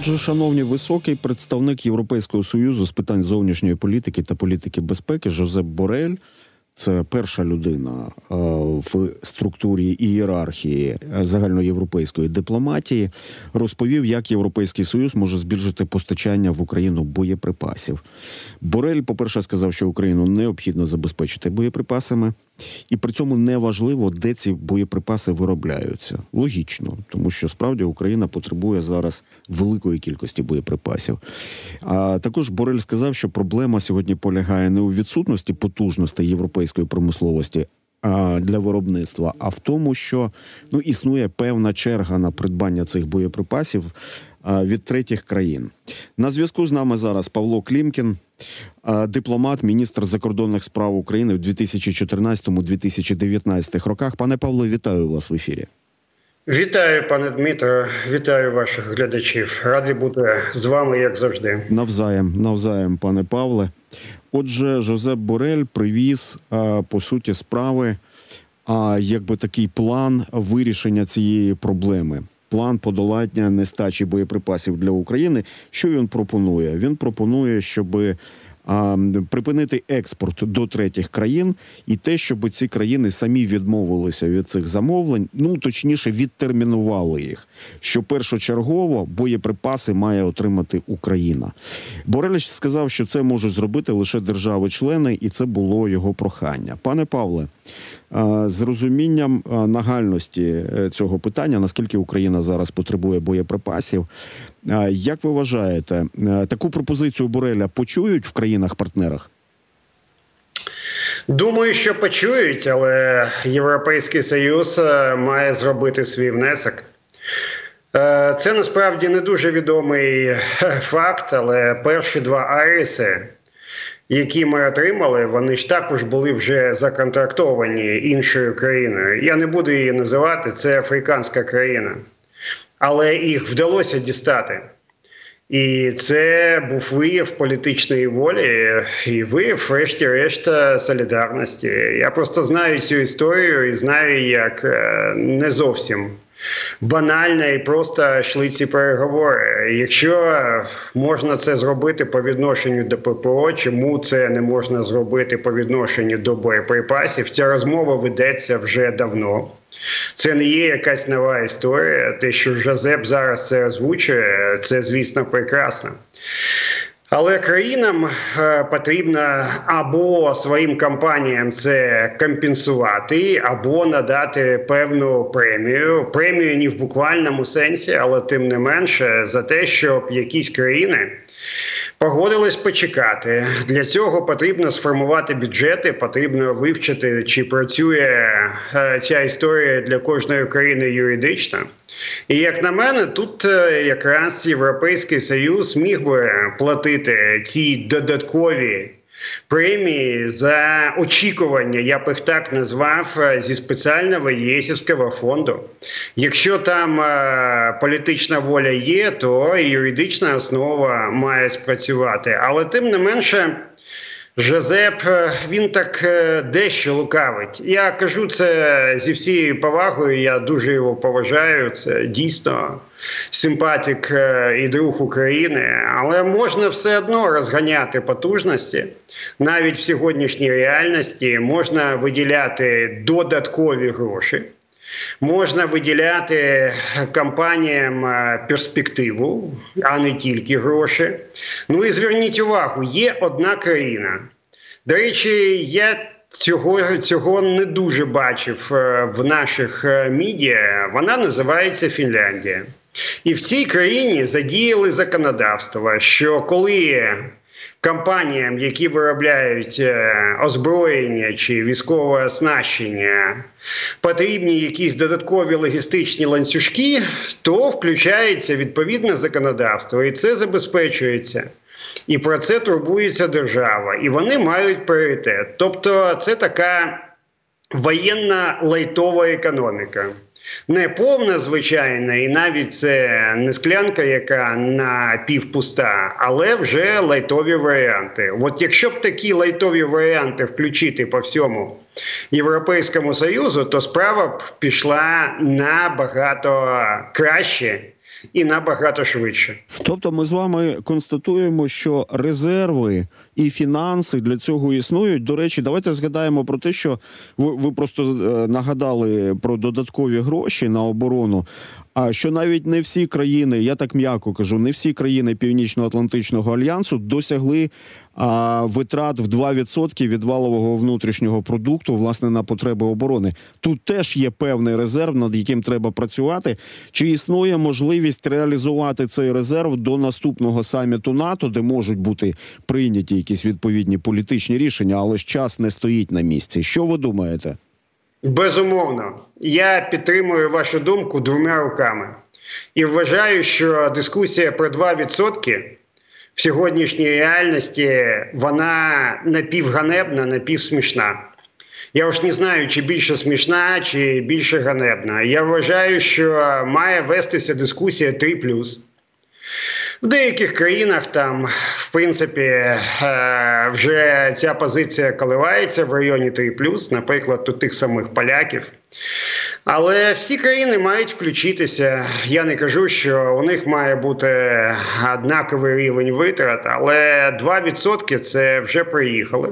Отже, шановні, високий представник Європейського союзу з питань зовнішньої політики та політики безпеки Жозеп Борель. Це перша людина е, в структурі ієрархії загальноєвропейської дипломатії. Розповів, як європейський союз може збільшити постачання в Україну боєприпасів. Борель, по перше, сказав, що Україну необхідно забезпечити боєприпасами. І при цьому не важливо, де ці боєприпаси виробляються. Логічно, тому що справді Україна потребує зараз великої кількості боєприпасів. А також Борель сказав, що проблема сьогодні полягає не у відсутності потужностей європейської промисловості. Для виробництва, а в тому, що ну існує певна черга на придбання цих боєприпасів від третіх країн. На зв'язку з нами зараз Павло Клімкін, дипломат, міністр закордонних справ України в 2014-2019 роках. Пане Павло, вітаю вас в ефірі. Вітаю, пане Дмитро, вітаю ваших глядачів. Радий бути з вами, як завжди. Навзаєм, навзаєм, пане Павле. Отже, Жозеп Борель привіз по суті справи, а якби такий план вирішення цієї проблеми план подолання нестачі боєприпасів для України. Що він пропонує? Він пропонує, щоб припинити експорт до третіх країн, і те, щоб ці країни самі відмовилися від цих замовлень, ну точніше, відтермінували їх. Що першочергово боєприпаси має отримати Україна. Бореліч сказав, що це можуть зробити лише держави-члени, і це було його прохання. Пане Павле, з розумінням нагальності е, цього питання, наскільки Україна зараз потребує боєприпасів. Як ви вважаєте, е, таку пропозицію Буреля почують в країнах-партнерах? Думаю, що почують, але Європейський Союз е, має зробити свій внесок. Це насправді не дуже відомий факт, але перші два Айріси які ми отримали, вони ж також були вже законтрактовані іншою країною. Я не буду її називати, це африканська країна, але їх вдалося дістати. І це був вияв політичної волі і вияв, врешті-решт, солідарності. Я просто знаю цю історію і знаю, як е, не зовсім банально і просто йшли ці переговори. Якщо можна це зробити по відношенню до ППО, чому це не можна зробити по відношенню до боєприпасів? Ця розмова ведеться вже давно. Це не є якась нова історія. Те, що Жозеп зараз це озвучує, це звісно прекрасно. Але країнам е, потрібно або своїм компаніям це компенсувати, або надати певну премію. Премію не в буквальному сенсі, але тим не менше за те, щоб якісь країни Погодились почекати. Для цього потрібно сформувати бюджети, потрібно вивчити, чи працює е, ця історія для кожної країни юридично. І як на мене, тут е, якраз Європейський Союз міг би платити ці додаткові премії за очікування, я б їх так назвав е, зі спеціального ЄСівського фонду. Якщо там е, політична воля є, то юридична основа має спрацювати, але тим не менше. Жозеп, е, він так е, дещо лукавить. Я кажу це зі всією повагою. Я дуже його поважаю. Це дійсно симпатик е, і друг України, але можна все одно розганяти потужності навіть в сьогоднішній реальності можна виділяти додаткові гроші. Можна виділяти компаніям е, перспективу, а не тільки гроші. Ну і зверніть увагу, є одна країна. До речі, я цього цього не дуже бачив е, в наших е, медіа. Вона називається Фінляндія. І в цій країні задіяли законодавство, що коли компаніям, які виробляють е, озброєння чи військове оснащення, потрібні якісь додаткові логістичні ланцюжки, то включається відповідне законодавство, і це забезпечується. І про це турбується держава, і вони мають пріоритет. Тобто, це така воєнна лайтова економіка. Не повна, звичайна, і навіть це не склянка, яка напівпуста, але вже лайтові варіанти. От якщо б такі лайтові варіанти включити по всьому Європейському Союзу, то справа б пішла набагато краще, і набагато швидше. Тобто, ми з вами констатуємо, що резерви і фінанси для цього існують. До речі, давайте згадаємо про те, що ви, ви просто е, нагадали про додаткові гроші на оборону. А що навіть не всі країни, я так м'яко кажу, не всі країни Північно-Атлантичного альянсу досягли а, витрат в 2% від валового внутрішнього продукту власне на потреби оборони. Тут теж є певний резерв, над яким треба працювати. Чи існує можливість реалізувати цей резерв до наступного саміту НАТО, де можуть бути прийняті якісь відповідні політичні рішення, але ж час не стоїть на місці. Що ви думаєте? Безумовно, я підтримую вашу думку двома руками і вважаю, що дискусія про 2% в сьогоднішній реальності вона напівганебна, напівсмішна. Я уж не знаю, чи більше смішна, чи більше ганебна. Я вважаю, що має вестися дискусія 3+. В деяких країнах там, в принципі, е, вже ця позиція коливається в районі 3+, наприклад, у тих самих поляків. Але всі країни мають включитися. Я не кажу, що у них має бути однаковий рівень витрат, але 2% це вже приїхали.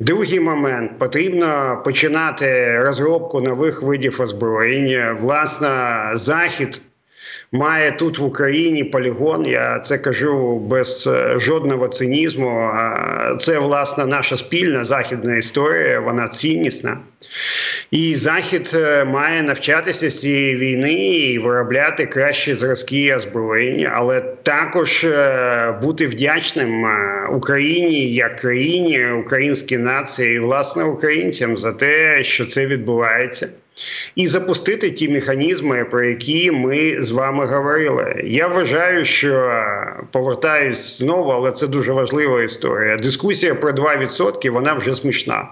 Другий момент потрібно починати розробку нових видів озброєння. Власне, захід має тут в Україні полігон. Я це кажу без е, жодного цинізму. Це власне наша спільна західна історія. Вона ціннісна. І захід е, має навчатися цієї війни і виробляти кращі зразки озброєння, але також е, бути вдячним Україні як країні, українській нації, і власне українцям за те, що це відбувається і запустити ті механізми, про які ми з вами говорили. Я вважаю, що повертаюсь знову, але це дуже важлива історія. Дискусія про 2% вона вже смішна.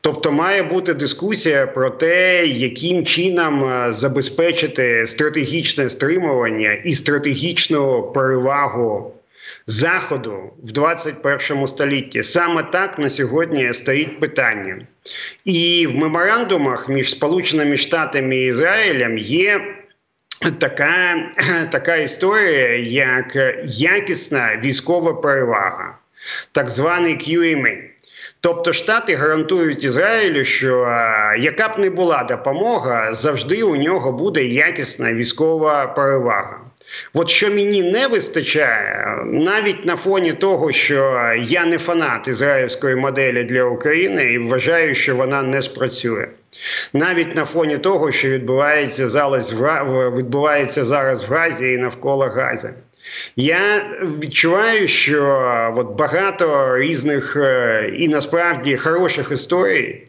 Тобто має бути дискусія про те, яким чином забезпечити стратегічне стримування і стратегічну перевагу Заходу в 21 столітті. Саме так на сьогодні стоїть питання. І в меморандумах між Сполученими Штатами і Ізраїлем є. Така така історія, як якісна військова перевага, так званий QMA. Тобто Штати гарантують Ізраїлю, що яка б не була допомога, завжди у нього буде якісна військова перевага. От що мені не вистачає, навіть на фоні того, що я не фанат ізраїльської моделі для України і вважаю, що вона не спрацює. Навіть на фоні того, що відбувається зараз в відбувається зараз в Газі і навколо Газі. Я відчуваю, що от багато різних е, і насправді хороших історій,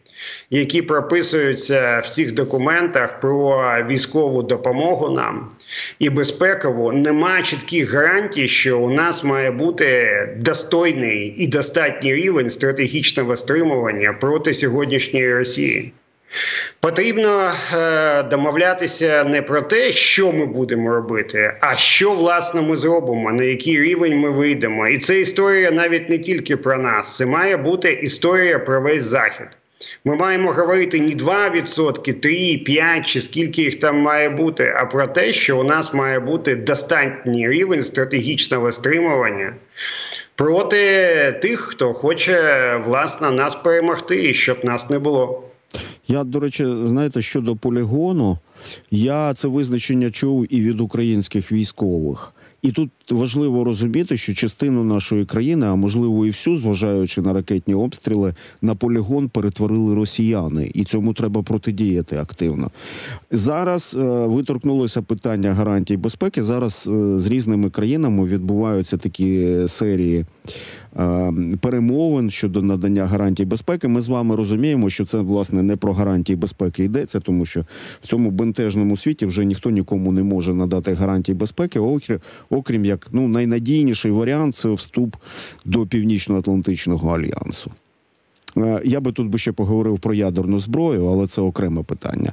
які прописуються в цих документах про військову допомогу нам і безпекову, нема чітких гарантій, що у нас має бути достойний і достатній рівень стратегічного стримування проти сьогоднішньої Росії. Потрібно е, домовлятися не про те, що ми будемо робити, а що власне ми зробимо, на який рівень ми вийдемо. І це історія навіть не тільки про нас, це має бути історія про весь захід. Ми маємо говорити не 2%, 3, 5 чи скільки їх там має бути, а про те, що у нас має бути достатній рівень стратегічного стримування проти тих, хто хоче власне нас перемогти, щоб нас не було. Я, до речі, знаєте, щодо полігону, я це визначення чув і від українських військових. І тут важливо розуміти, що частину нашої країни, а можливо і всю, зважаючи на ракетні обстріли, на полігон перетворили росіяни, і цьому треба протидіяти активно. Зараз е, ви торкнулося питання гарантій безпеки. Зараз е, з різними країнами відбуваються такі серії. Е, перемовин щодо надання гарантій безпеки. Ми з вами розуміємо, що це власне не про гарантії безпеки йдеться, тому що в цьому бентежному світі вже ніхто нікому не може надати гарантії безпеки, окрім, окрім як ну найнадійніший варіант це вступ до північно-атлантичного альянсу. Е, я би тут би ще поговорив про ядерну зброю, але це окреме питання.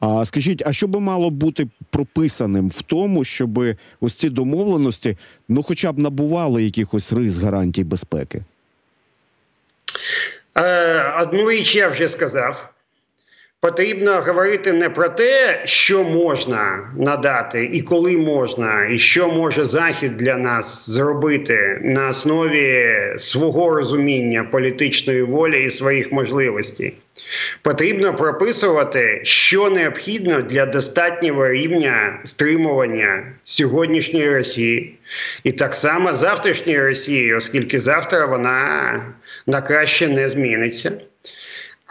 А скажіть, а що би мало бути прописаним в тому, щоб ось ці домовленості, ну, хоча б набували якихось рис гарантій безпеки? Е, Одну річ я вже сказав. Потрібно говорити не про те, що можна надати і коли можна, і що може захід для нас зробити на основі свого розуміння політичної волі і своїх можливостей. Потрібно прописувати, що необхідно для достатнього рівня стримування сьогоднішньої Росії, і так само завтрашньої Росії, оскільки завтра вона на краще не зміниться.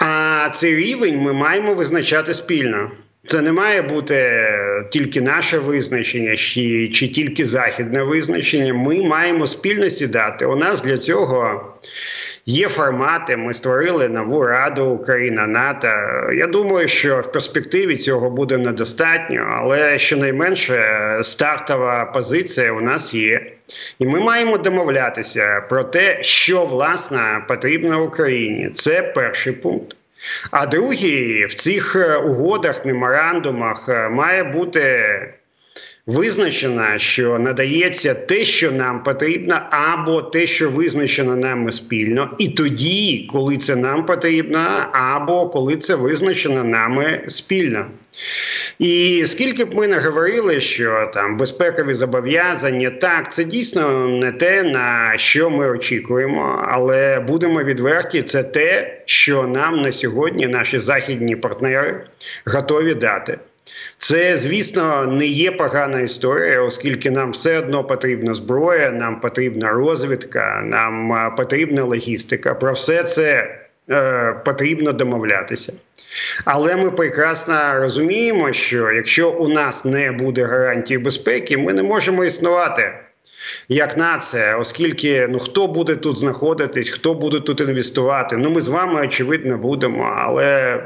А цей рівень ми маємо визначати спільно. Це не має бути тільки наше визначення, чи, чи тільки західне визначення. Ми маємо спільно сідати. У нас для цього є формати. Ми створили нову раду Україна НАТО. Я думаю, що в перспективі цього буде недостатньо, але щонайменше стартова позиція у нас є. І ми маємо домовлятися про те, що власне потрібно Україні. Це перший пункт. А другий в цих угодах, меморандумах має бути визначено, що надається те, що нам потрібно, або те, що визначено нами спільно, і тоді, коли це нам потрібно, або коли це визначено нами спільно. І скільки б ми не говорили, що там безпекові зобов'язання, так це дійсно не те, на що ми очікуємо, але будемо відверті, це те, що нам на сьогодні наші західні партнери готові дати. Це, звісно, не є погана історія, оскільки нам все одно потрібна зброя, нам потрібна розвідка, нам потрібна логістика. Про все це е, потрібно домовлятися. Але ми прекрасно розуміємо, що якщо у нас не буде гарантії безпеки, ми не можемо існувати. Як нація, оскільки ну хто буде тут знаходитись, хто буде тут інвестувати? Ну ми з вами очевидно будемо, але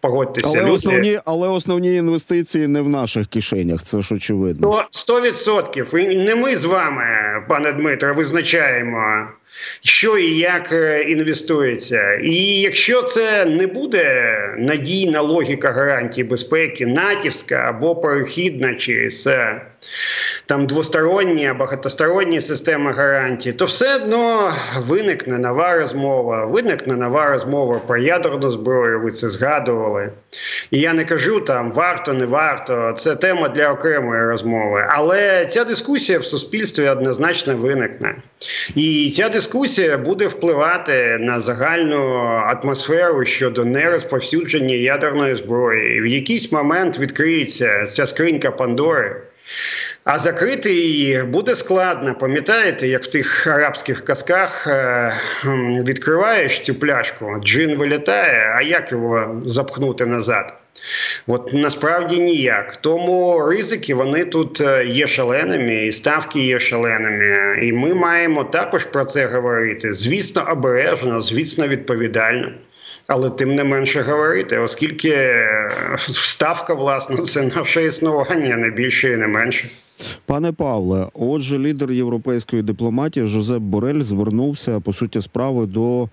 погодьтеся, але люди... основні, але основні інвестиції не в наших кишенях. Це ж очевидно. Сто відсотків. І не ми з вами, пане Дмитро, визначаємо. Що і як е, інвестується, і якщо це не буде надійна логіка гарантії безпеки, натівська або перехідна через там двосторонні, багатосторонні системи гарантій, то все одно виникне нова розмова. Виникне нова розмова про ядерну зброю. Ви це згадували. І я не кажу там варто, не варто. Це тема для окремої розмови. Але ця дискусія в суспільстві однозначно виникне. І ця дискусія буде впливати на загальну атмосферу щодо нерозповсюдження ядерної зброї. В якийсь момент відкриється ця скринька Пандори. А закрити її буде складно. Пам'ятаєте, як в тих арабських казках е, відкриваєш цю пляшку, джин вилітає, а як його запхнути назад? От насправді ніяк. Тому ризики вони тут е, є шаленими, і ставки є шаленими. І ми маємо також про це говорити. Звісно, обережно, звісно, відповідально. Але тим не менше говорити, оскільки е, ставка, власне, це наше існування, не більше і не менше. Пане Павле, отже, лідер європейської дипломатії Жозеп Борель звернувся по суті справи до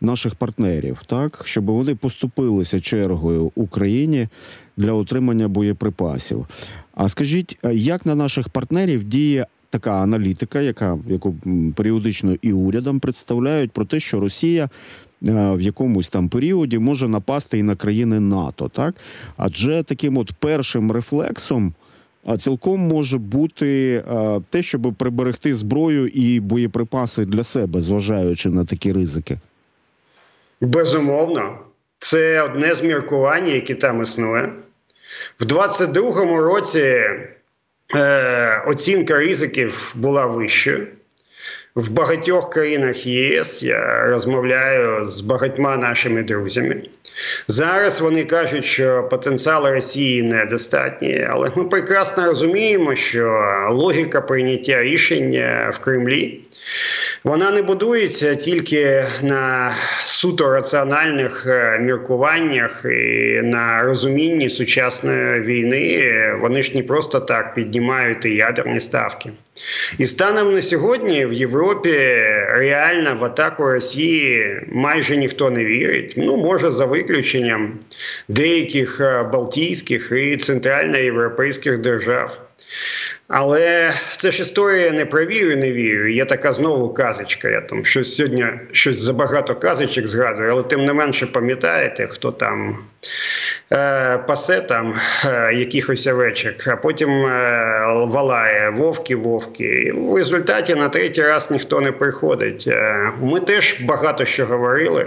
наших партнерів, так щоб вони поступилися чергою Україні для отримання боєприпасів. А скажіть, як на наших партнерів діє така аналітика, яка яку періодично і урядом представляють про те, що Росія в якомусь там періоді може напасти і на країни НАТО, так адже таким от першим рефлексом. Цілком може бути те, щоб приберегти зброю і боєприпаси для себе, зважаючи на такі ризики. Безумовно, це одне з міркувань, яке там існує. В 22-му році е, оцінка ризиків була вищою. В багатьох країнах ЄС я розмовляю з багатьма нашими друзями. Зараз вони кажуть, що потенціал Росії недостатній, але ми прекрасно розуміємо, що логіка прийняття рішення в Кремлі вона не будується тільки на суто раціональних е, міркуваннях і на розумінні сучасної війни. Вони ж не просто так піднімають і ядерні ставки. І станом на сьогодні в Європі реально в атаку Росії майже ніхто не вірить. Ну, може, за виключенням деяких е, Балтійських і центральноєвропейських держав. Але це ж історія не про вірю, не вірю. Є така знову казочка. Я там щось сьогодні щось забагато казочок згадую, але тим не менше пам'ятаєте, хто там пасе там е, якихось овечок, а потім е, валає вовки, вовки. В результаті на третій раз ніхто не приходить. Е, ми теж багато що говорили.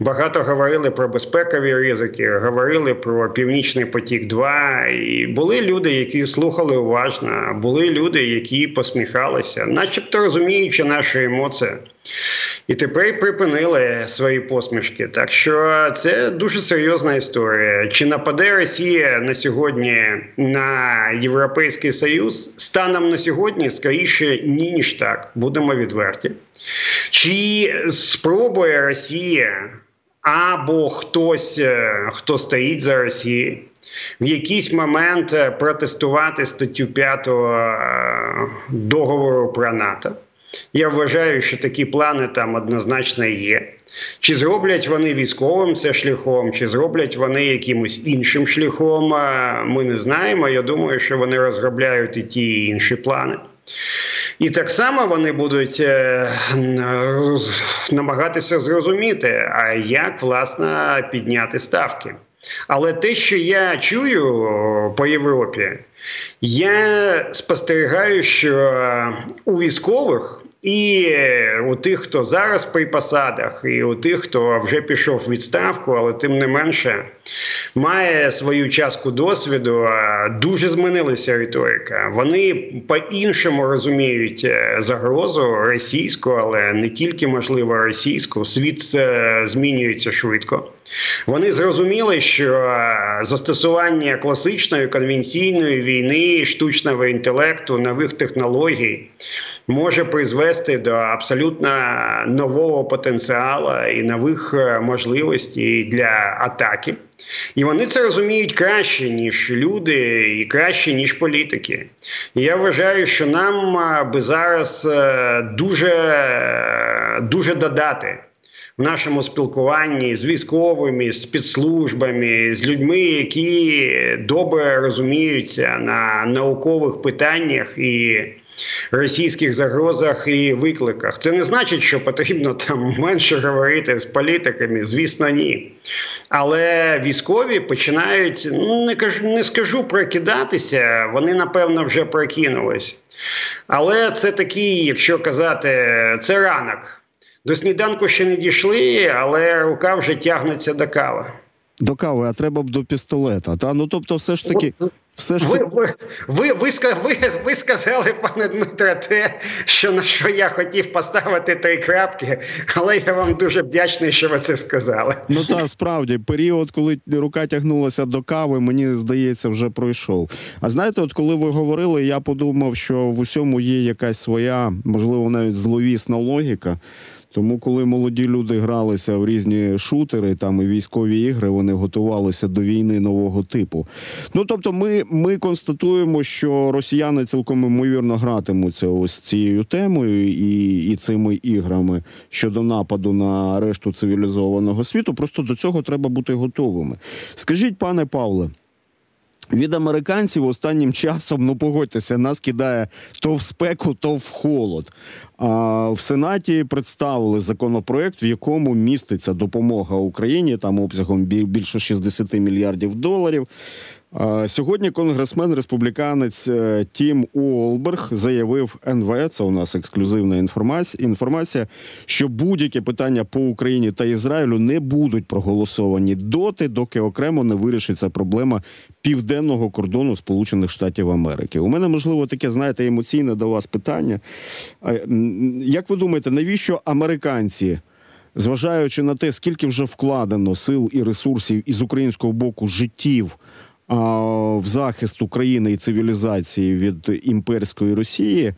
Багато говорили про безпекові ризики, говорили про північний потік. 2 і були люди, які слухали уважно. Були люди, які посміхалися, начебто розуміючи наші емоції. І тепер припинили свої посмішки. Так що це дуже серйозна історія. Чи нападе Росія на сьогодні на Європейський Союз? Станом на сьогодні скоріше ні, ніж так. Будемо відверті. Чи спробує Росія або хтось, е, хто стоїть за Росією, в якийсь момент е, протестувати статтю 5 е, договору про НАТО? Я вважаю, що такі плани там однозначно є. Чи зроблять вони військовим це шляхом, чи зроблять вони якимось іншим шляхом? Ми не знаємо. Я думаю, що вони розробляють і ті і інші плани. І так само вони будуть е, намагатися зрозуміти, а як власне підняти ставки. Але те, що я чую по Європі, я спостерігаю, що у військових і у тих, хто зараз при посадах, і у тих, хто вже пішов в відставку, але тим не менше має свою частку досвіду. Дуже змінилася риторика. Вони по-іншому розуміють е, загрозу російську, але не тільки можливо російську. Світ е, змінюється швидко. Вони зрозуміли, що е, застосування класичної конвенційної війни, штучного інтелекту, нових технологій може призвести до абсолютно нового потенціалу і нових можливостей для атаки. І вони це розуміють краще, ніж люди, і краще, ніж політики. І я вважаю, що нам би зараз е, дуже, дуже додати. Нашому спілкуванні з військовими, з підслужбами, з людьми, які добре розуміються на наукових питаннях і російських загрозах і викликах. Це не значить, що потрібно там менше говорити з політиками. Звісно, ні. Але військові починають ну не кажу, не скажу прокидатися. Вони напевно вже прокинулись. Але це такий, якщо казати, це ранок. До сніданку ще не дійшли, але рука вже тягнеться до кави. До кави, а треба б до пістолета. Та ну тобто, все ж таки. Все ж ви, ви, ви, ви, ви, ви сказали, пане Дмитре, те, що на що я хотів поставити три крапки, але я вам дуже вдячний, що ви це сказали. Ну та справді період, коли рука тягнулася до кави, мені здається, вже пройшов. А знаєте, от коли ви говорили, я подумав, що в усьому є якась своя, можливо, навіть зловісна логіка. Тому, коли молоді люди гралися в різні шутери, там і військові ігри, вони готувалися до війни нового типу. Ну тобто, ми ми констатуємо, що росіяни цілком ймовірно гратимуться ось цією темою і, і цими іграми щодо нападу на решту цивілізованого світу. Просто до цього треба бути готовими. Скажіть, пане Павле. Від американців останнім часом, ну погодьтеся, нас кидає то в спеку, то в холод. А в Сенаті представили законопроект, в якому міститься допомога Україні там обсягом більше 60 мільярдів доларів. Сьогодні конгресмен республіканець е, Тім Уолберг заявив НВ, це у нас ексклюзивна інформація. Інформація, що будь-які питання по Україні та Ізраїлю не будуть проголосовані доти, доки окремо не вирішиться проблема південного кордону Сполучених Штатів Америки. У мене можливо таке, знаєте, емоційне до вас питання. Як ви думаєте, навіщо американці? Зважаючи на те, скільки вже вкладено сил і ресурсів із українського боку життів в захист України і цивілізації від імперської Росії.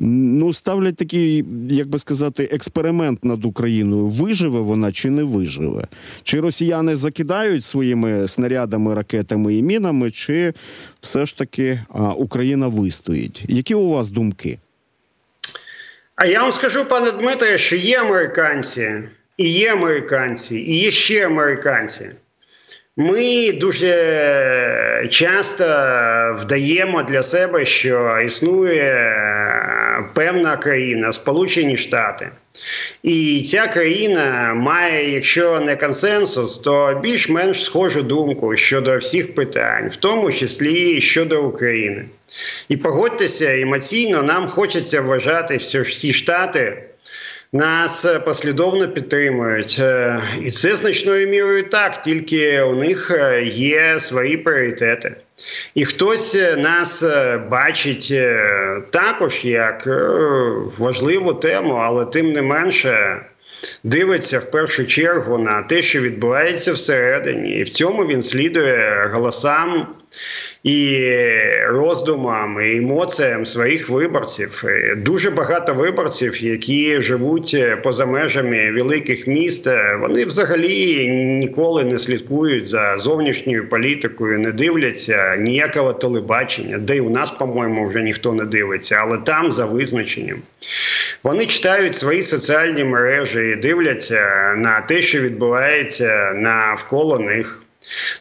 Ну, ставлять такий, як би сказати, експеримент над Україною. Виживе вона чи не виживе? Чи росіяни закидають своїми снарядами, ракетами і мінами, чи все ж таки Україна вистоїть? Які у вас думки? А я вам скажу, пане Дмитре, що є американці, і є американці, і є ще американці. Ми дуже часто вдаємо для себе, що існує певна країна, Сполучені Штати. І ця країна має, якщо не консенсус, то більш-менш схожу думку щодо всіх питань, в тому числі щодо України. І погодьтеся, емоційно нам хочеться вважати, що всі штати нас е, послідовно підтримують. Е, І це значною мірою так, тільки у них е, є свої пріоритети. І хтось нас бачить також як важливу тему, але тим не менше дивиться в першу чергу на те, що відбувається всередині, і в цьому він слідує голосам і роздумам, і емоціям своїх виборців. Е, Дуже багато виборців, які живуть е, поза межами великих міст, е, вони взагалі ніколи не слідкують за зовнішньою політикою, не дивляться ніякого телебачення, де й у нас, по-моєму, вже ніхто не дивиться, але там за визначенням. Вони читають свої соціальні мережі і дивляться на те, що відбувається навколо них.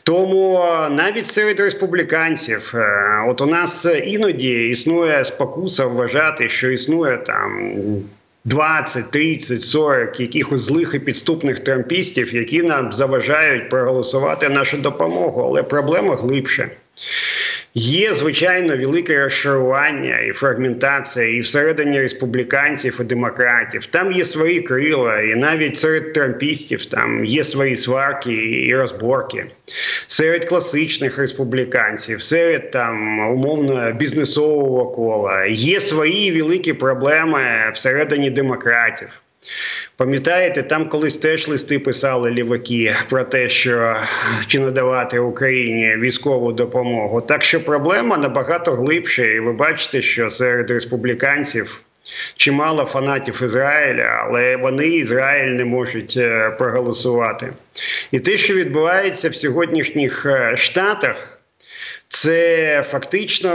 Тому навіть серед республіканців, е, от у нас іноді існує спокуса вважати, що існує там 20, 30, 40 якихось злих і підступних трампістів, які нам заважають проголосувати нашу допомогу, але проблема глибше. Є звичайно велике розшарування і фрагментація і всередині республіканців і демократів. Там є свої крила, і навіть серед трампістів там є свої сварки і розборки. Серед класичних республіканців, серед там умовно бізнесового кола є свої великі проблеми всередині демократів. Пам'ятаєте, там колись теж листи писали ліваки про те, що чи надавати Україні військову допомогу. Так що проблема набагато глибша, і ви бачите, що серед республіканців чимало фанатів Ізраїля, але вони Ізраїль не можуть е, проголосувати. І те, що відбувається в сьогоднішніх е, штатах, це фактично.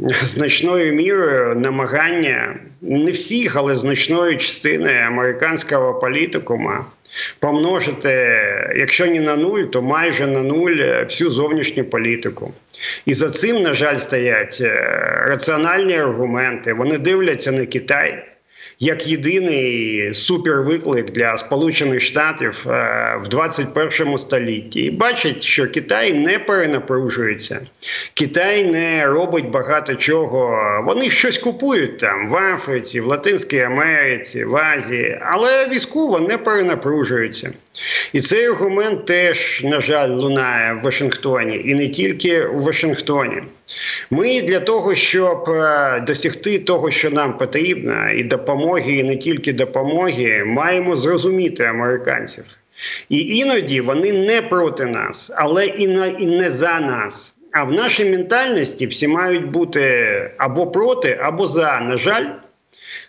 Е, Значною мірою намагання не всіх, але значної частини американського політикума помножити, якщо не на нуль, то майже на нуль всю зовнішню політику. І за цим, на жаль, стоять е, раціональні аргументи. Вони дивляться на Китай як єдиний супервиклик для Сполучених Штатів е, в 21 столітті, і бачать, що Китай не перенапружується, Китай не робить багато чого. Вони щось купують там в Африці, в Латинській Америці, в Азії, але військово не перенапружуються. І цей аргумент теж, на жаль, лунає в Вашингтоні, і не тільки в Вашингтоні. Ми для того, щоб е, досягти того, що нам потрібно, і допомоги, і не тільки допомоги, маємо зрозуміти американців. І іноді вони не проти нас, але і не за нас. А в нашій ментальності всі мають бути або проти, або за. На жаль,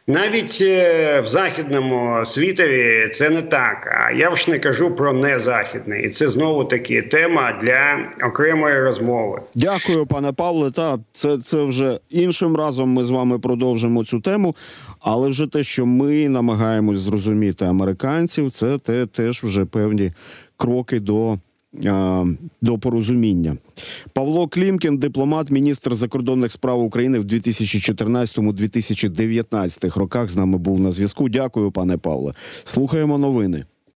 навіть е, в західному світові це не так. А я ж не кажу про незахідний. І це знову таки тема для окремої розмови. Дякую, пане Павле. Та це, це вже іншим разом ми з вами продовжимо цю тему. Але вже те, що ми намагаємось зрозуміти американців, це те, теж вже певні кроки до. До порозуміння Павло Клімкін, дипломат, міністр закордонних справ України в 2014-2019 роках, з нами був на зв'язку. Дякую, пане Павле. Слухаємо новини.